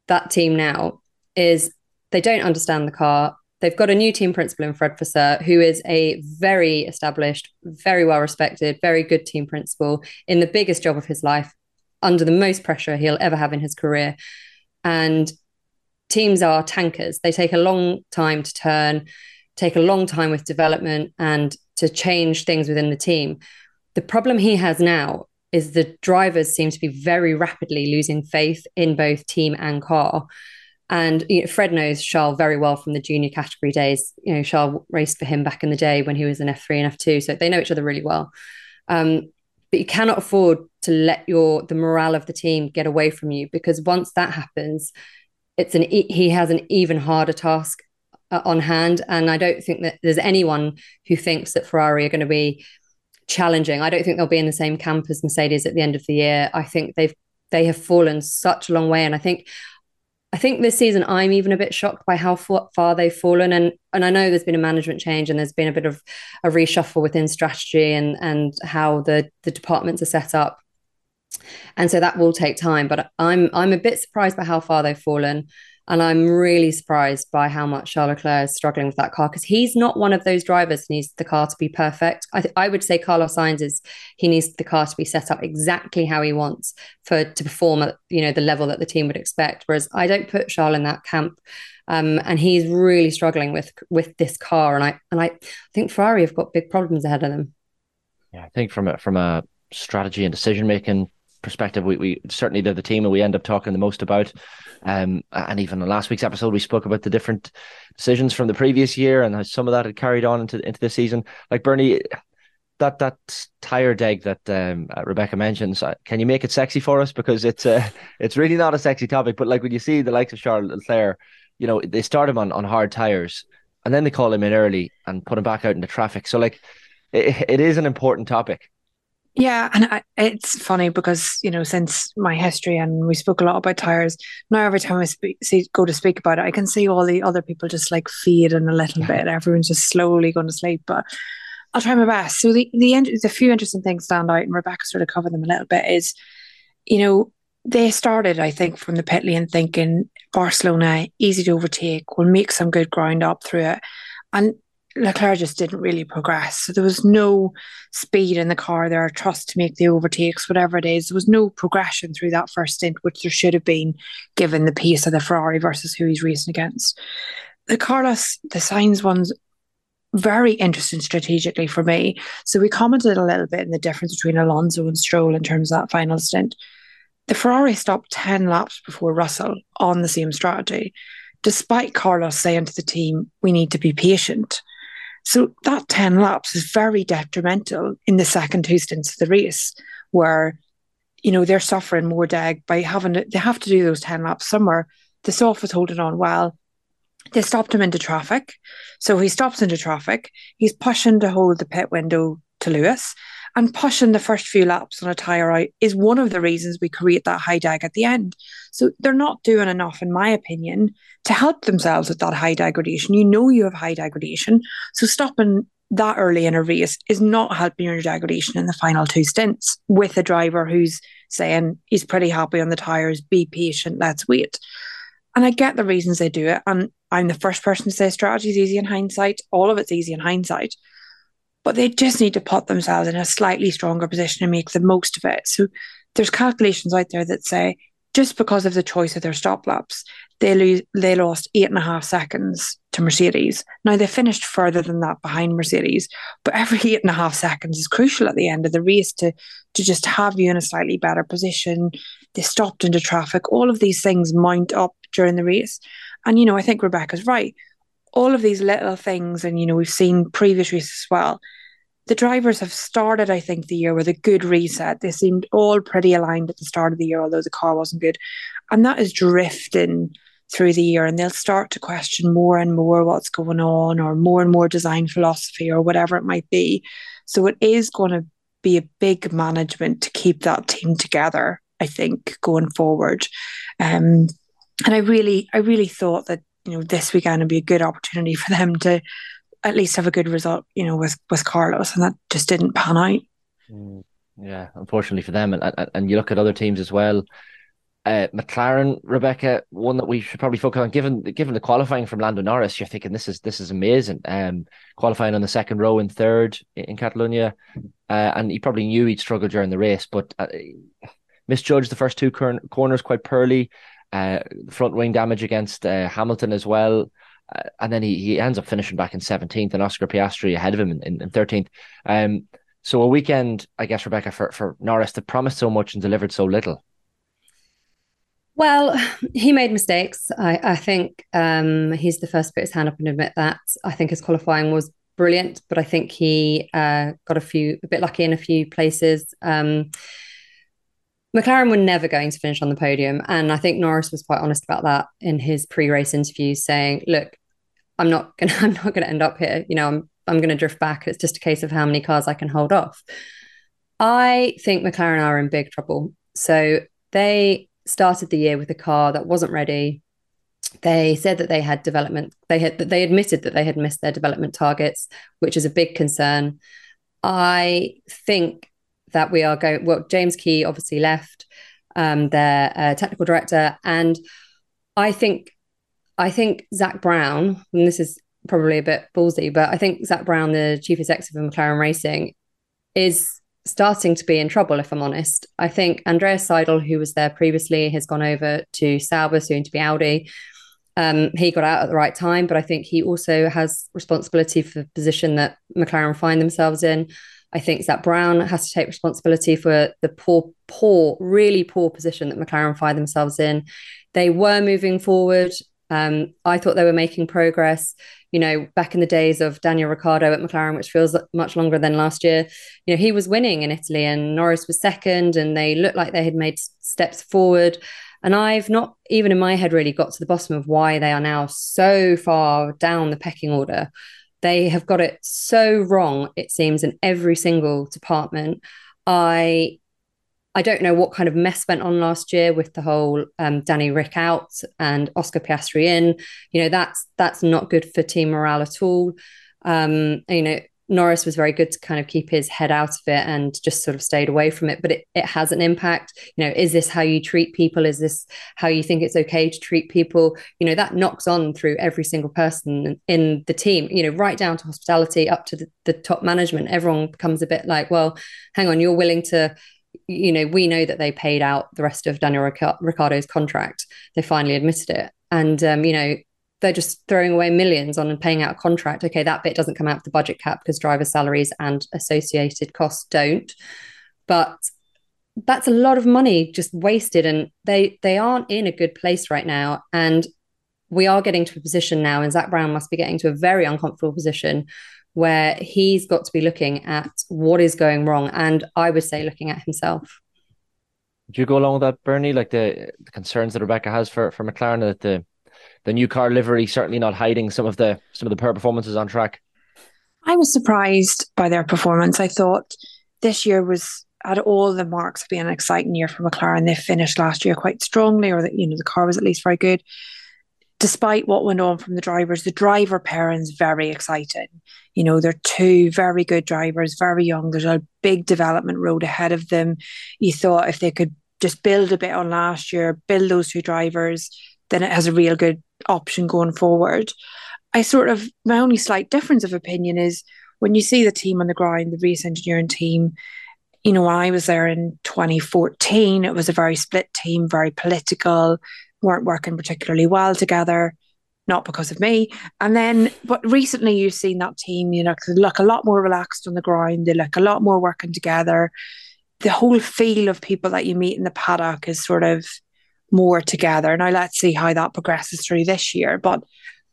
[SPEAKER 6] that team now is they don't understand the car. They've got a new team principal in Fred Vasseur, who is a very established, very well respected, very good team principal in the biggest job of his life, under the most pressure he'll ever have in his career. And teams are tankers. They take a long time to turn, take a long time with development and to change things within the team. The problem he has now is the drivers seem to be very rapidly losing faith in both team and car. And you know, Fred knows Charles very well from the junior category days. You know, Charles raced for him back in the day when he was in F3 and F2, so they know each other really well. Um, but you cannot afford to let your the morale of the team get away from you because once that happens, it's an he has an even harder task uh, on hand. And I don't think that there's anyone who thinks that Ferrari are going to be challenging. I don't think they'll be in the same camp as Mercedes at the end of the year. I think they've they have fallen such a long way, and I think I think this season I'm even a bit shocked by how far they've fallen, and and I know there's been a management change and there's been a bit of a reshuffle within strategy and and how the the departments are set up, and so that will take time. But I'm I'm a bit surprised by how far they've fallen. And I'm really surprised by how much Charles Leclerc is struggling with that car because he's not one of those drivers who needs the car to be perfect. I, th- I would say Carlos Sainz is he needs the car to be set up exactly how he wants for to perform at you know the level that the team would expect. Whereas I don't put Charles in that camp. Um, and he's really struggling with with this car, and I and I think Ferrari have got big problems ahead of them.
[SPEAKER 2] Yeah, I think from a from a strategy and decision making perspective, we, we certainly they're the team that we end up talking the most about. Um, and even in last week's episode, we spoke about the different decisions from the previous year and how some of that had carried on into into the season. Like Bernie, that that tire deg that um, uh, Rebecca mentions, uh, can you make it sexy for us? Because it's uh, it's really not a sexy topic. But like when you see the likes of Charles Leclerc, you know they start him on on hard tires, and then they call him in early and put him back out in the traffic. So like, it, it is an important topic.
[SPEAKER 5] Yeah, and I, it's funny because you know since my history and we spoke a lot about tires. Now every time I speak, see, go to speak about it, I can see all the other people just like feeding a little bit. Everyone's just slowly going to sleep, but I'll try my best. So the the the few interesting things stand out, and Rebecca sort of covered them a little bit. Is you know they started, I think, from the pit lane thinking Barcelona easy to overtake, will make some good ground up through it, and Leclerc just didn't really progress. So there was no speed in the car there, trust to make the overtakes, whatever it is. There was no progression through that first stint, which there should have been given the pace of the Ferrari versus who he's racing against. The Carlos, the Sainz one's very interesting strategically for me. So we commented a little bit in the difference between Alonso and Stroll in terms of that final stint. The Ferrari stopped 10 laps before Russell on the same strategy, despite Carlos saying to the team, we need to be patient. So that 10 laps is very detrimental in the second two stints of the race, where, you know, they're suffering more deg by having to, they have to do those 10 laps somewhere. The soft was holding on well. They stopped him into traffic. So he stops into traffic. He's pushing to hold the pit window to Lewis and pushing the first few laps on a tyre out is one of the reasons we create that high deg at the end. So they're not doing enough, in my opinion, to help themselves with that high degradation. You know you have high degradation. So stopping that early in a race is not helping your degradation in the final two stints with a driver who's saying he's pretty happy on the tyres, be patient, let's wait. And I get the reasons they do it. And I'm the first person to say strategy is easy in hindsight. All of it's easy in hindsight but they just need to put themselves in a slightly stronger position and make the most of it. So there's calculations out there that say just because of the choice of their stop laps, they lose they lost eight and a half seconds to Mercedes. Now they finished further than that behind Mercedes, but every eight and a half seconds is crucial at the end of the race to to just have you in a slightly better position. They stopped into traffic. All of these things mount up during the race. And you know, I think Rebecca's right all of these little things, and you know, we've seen previous races as well. The drivers have started, I think, the year with a good reset. They seemed all pretty aligned at the start of the year, although the car wasn't good. And that is drifting through the year, and they'll start to question more and more what's going on, or more and more design philosophy, or whatever it might be. So it is going to be a big management to keep that team together. I think going forward, um, and I really, I really thought that you know this weekend would be a good opportunity for them to at least have a good result, you know, with with Carlos, and that just didn't pan out.
[SPEAKER 2] Mm, yeah, unfortunately for them, and, and and you look at other teams as well. Uh, McLaren, Rebecca, one that we should probably focus on. Given given the qualifying from Lando Norris, you're thinking this is this is amazing. Um, qualifying on the second row in third in, in Catalonia, uh, and he probably knew he'd struggle during the race, but uh, misjudged the first two cor- corners quite poorly. Uh, front wing damage against uh, Hamilton as well. Uh, and then he, he ends up finishing back in 17th and Oscar Piastri ahead of him in, in, in 13th. Um, so a weekend, I guess, Rebecca, for, for Norris that promised so much and delivered so little.
[SPEAKER 6] Well, he made mistakes. I, I think um, he's the first to put his hand up and admit that. I think his qualifying was brilliant, but I think he uh, got a few, a bit lucky in a few places. Um, McLaren were never going to finish on the podium. And I think Norris was quite honest about that in his pre-race interview, saying, look, I'm not gonna I'm not gonna end up here. You know, I'm I'm gonna drift back. It's just a case of how many cars I can hold off. I think McLaren are in big trouble. So they started the year with a car that wasn't ready. They said that they had development, they had that they admitted that they had missed their development targets, which is a big concern. I think that we are going. Well, James Key obviously left, um, their uh, technical director, and I think I think Zak Brown, and this is probably a bit ballsy, but I think Zak Brown, the chief executive of McLaren Racing, is starting to be in trouble, if I'm honest. I think Andreas Seidl, who was there previously, has gone over to Sauber, soon to be Audi. Um, he got out at the right time, but I think he also has responsibility for the position that McLaren find themselves in. I think Zak Brown has to take responsibility for the poor, poor, really poor position that McLaren find themselves in. They were moving forward. Um, I thought they were making progress. You know, back in the days of Daniel Ricciardo at McLaren, which feels much longer than last year, you know, he was winning in Italy and Norris was second, and they looked like they had made steps forward. And I've not even in my head really got to the bottom of why they are now so far down the pecking order. They have got it so wrong, it seems, in every single department. I I don't know what kind of mess went on last year with the whole um, Danny Ric out and Oscar Piastri in. You know that's that's not good for team morale at all. Um, you know Norris was very good to kind of keep his head out of it and just sort of stayed away from it. But it, it has an impact. You know, is this how you treat people? Is this how you think it's okay to treat people? You know, that knocks on through every single person in the team, you know, right down to hospitality up to the, the top management. Everyone becomes a bit like, well, hang on, you're willing to you know, we know that they paid out the rest of Daniel Ricciardo's contract. They finally admitted it. And, um, you know, they're just throwing away millions on and paying out a contract. Okay, that bit doesn't come out of the budget cap because driver salaries and associated costs don't. But that's a lot of money just wasted, and they they aren't in a good place right now. And we are getting to a position now, and Zak Brown must be getting to a very uncomfortable position where he's got to be looking at what is going wrong, and I would say looking at himself.
[SPEAKER 2] Do you go along with that, Bernie? Like the, the concerns that Rebecca has for for McLaren that the the new car livery certainly not hiding some of the some of the poor performances on track.
[SPEAKER 5] I was surprised by their performance. I thought this year was at all the marks of being an exciting year for McLaren. They finished last year quite strongly, or that you know the car was at least very good. Despite what went on from the drivers, the driver pairings very exciting. You know, they're two very good drivers, very young. There's a big development road ahead of them. You thought if they could just build a bit on last year, build those two drivers, then it has a real good option going forward. I sort of my only slight difference of opinion is when you see the team on the ground, the race engineering team. You know, I was there in 2014. It was a very split team, very political, weren't working particularly well together, not because of me. And then, but recently you've seen that team, you know, look a lot more relaxed on the ground. They look a lot more working together. The whole feel of people that you meet in the paddock is sort of more together. Now let's see how that progresses through this year. But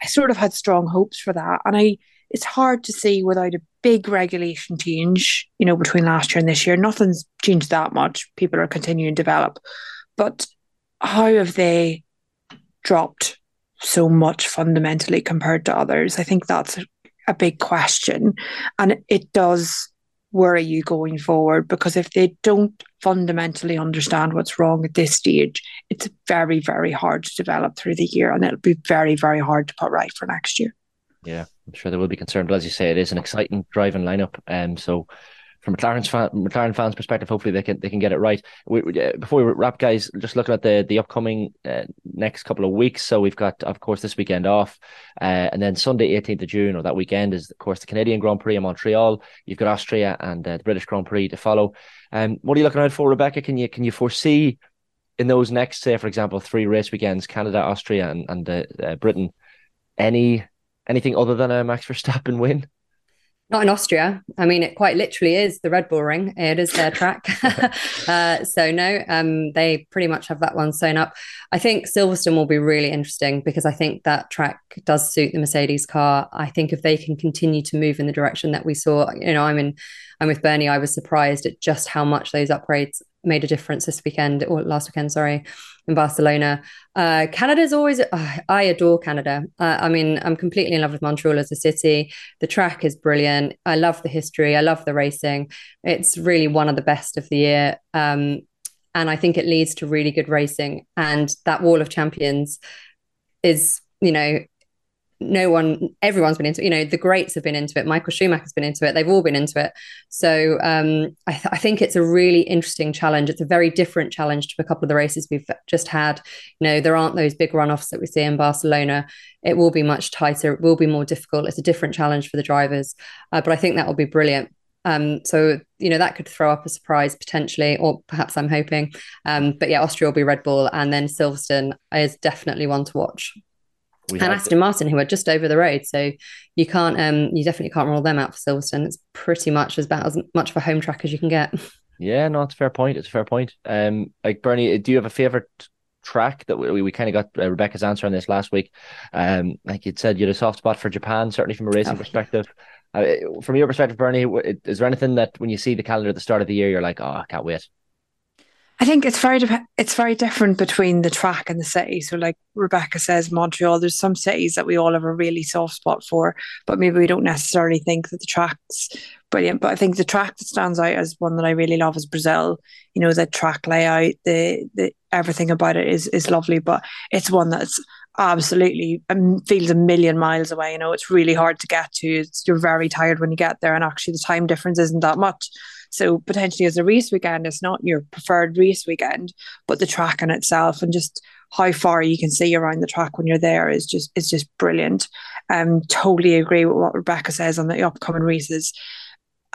[SPEAKER 5] I sort of had strong hopes for that. And I it's hard to see without a big regulation change, you know, between last year and this year. Nothing's changed that much. People are continuing to develop. But how have they dropped so much fundamentally compared to others? I think that's a, big question. And it does worry you going forward because if they don't fundamentally understand what's wrong at this stage, it's very, very hard to develop through the year and it'll be very, very hard to put right for next year.
[SPEAKER 2] Yeah, I'm sure they will be concerned. But as you say, it is an exciting driving lineup. Um, so from McLaren's fan, McLaren fans' perspective, hopefully they can they can get it right. We, uh, before we wrap, guys, just looking at the the upcoming uh, next couple of weeks. So we've got, of course, this weekend off, uh, and then Sunday, 18th of June, or that weekend is, of course, the Canadian Grand Prix in Montreal. You've got Austria and uh, the British Grand Prix to follow. Um, what are you looking out for, Rebecca? Can you can you foresee in those next, say, for example, three race weekends, Canada, Austria, and and uh, uh, Britain, any anything other than a Max Verstappen win?
[SPEAKER 6] Not in Austria. I mean, it quite literally is the Red Bull Ring. It is their track. uh, so no, um, they pretty much have that one sewn up. I think Silverstone will be really interesting because I think that track does suit the Mercedes car. I think if they can continue to move in the direction that we saw, you know, I'm in, I'm with Bernie. I was surprised at just how much those upgrades made a difference this weekend or last weekend, sorry, in Barcelona. Uh, Canada's always, uh, I adore Canada. Uh, I mean, I'm completely in love with Montreal as a city. The track is brilliant. I love the history. I love the racing. It's really one of the best of the year. Um, and I think it leads to really good racing. And that wall of champions is, you know, no one, everyone's been into it. You know, the greats have been into it. Michael Schumacher's been into it. They've all been into it. So um, I, th- I, think it's a really interesting challenge. It's a very different challenge to a couple of the races we've just had. You know, there aren't those big runoffs that we see in Barcelona. It will be much tighter. It will be more difficult. It's a different challenge for the drivers. Uh, but I think that will be brilliant. Um, so you know that could throw up a surprise potentially, or perhaps I'm hoping. Um, but yeah, Austria will be Red Bull, and then Silverstone is definitely one to watch we and Aston Martin, who are just over the road. So you can't, um, you definitely can't roll them out for Silverstone. It's pretty much as about as much of a home track as you can get.
[SPEAKER 2] Yeah, no, it's a fair point. It's a fair point. Um, like Bernie, do you have a favorite track that we, we kind of got uh, Rebecca's answer on this last week? Um, like you said, you had a soft spot for Japan, certainly from a racing oh. perspective. Uh, from your perspective, Bernie, is there anything that when you see the calendar at the start of the year, you're like, oh, I can't wait?
[SPEAKER 5] I think it's very it's very different between the track and the city. So, like Rebecca says, Montreal. There's some cities that we all have a really soft spot for, but maybe we don't necessarily think that the track's brilliant. But I think the track that stands out as one that I really love is Brazil. You know, the track layout, the the everything about it is is lovely. But it's one that's absolutely um, feels a million miles away. You know, it's really hard to get to. It's, you're very tired when you get there, and actually the time difference isn't that much. So potentially as a race weekend, it's not your preferred race weekend, but the track in itself and just how far you can see around the track when you're there is just is just brilliant. Um, totally agree with what Rebecca says on the upcoming races.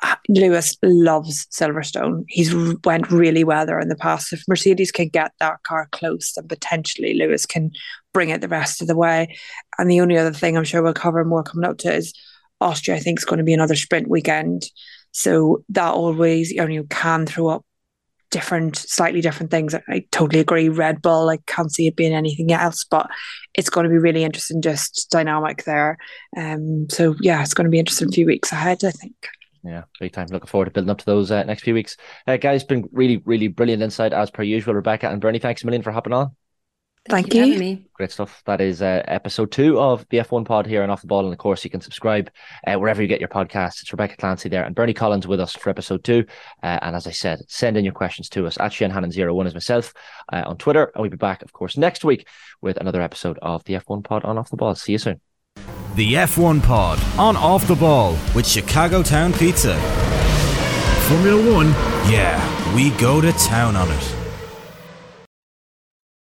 [SPEAKER 5] Uh, Lewis loves Silverstone. He's went really well there in the past. If Mercedes can get that car close, then potentially Lewis can bring it the rest of the way. And the only other thing I'm sure we'll cover more coming up to is Austria. I think is going to be another sprint weekend. So that always, you know, can throw up different, slightly different things. I totally agree. Red Bull, I can't see it being anything else, but it's going to be really interesting, just dynamic there. Um, so yeah, it's going to be interesting few weeks ahead, I think.
[SPEAKER 2] Yeah, big time. Looking forward to building up to those uh, next few weeks. Uh, guys, been really, really brilliant insight as per usual. Rebecca and Bernie, thanks a million for hopping on.
[SPEAKER 5] Thank, Thank you. you.
[SPEAKER 2] Great stuff. That is uh, episode two of the F1 pod here and Off the Ball. And of course, you can subscribe uh, wherever you get your podcasts. It's Rebecca Clancy there and Bernie Collins with us for episode two. Uh, and as I said, send in your questions to us at ShaneHannon01 is myself uh, on Twitter. And we'll be back, of course, next week with another episode of the F1 pod on Off the Ball. See you soon.
[SPEAKER 3] The F1 pod on Off the Ball with Chicago Town Pizza.
[SPEAKER 4] Formula One?
[SPEAKER 3] Yeah, we go to town on it.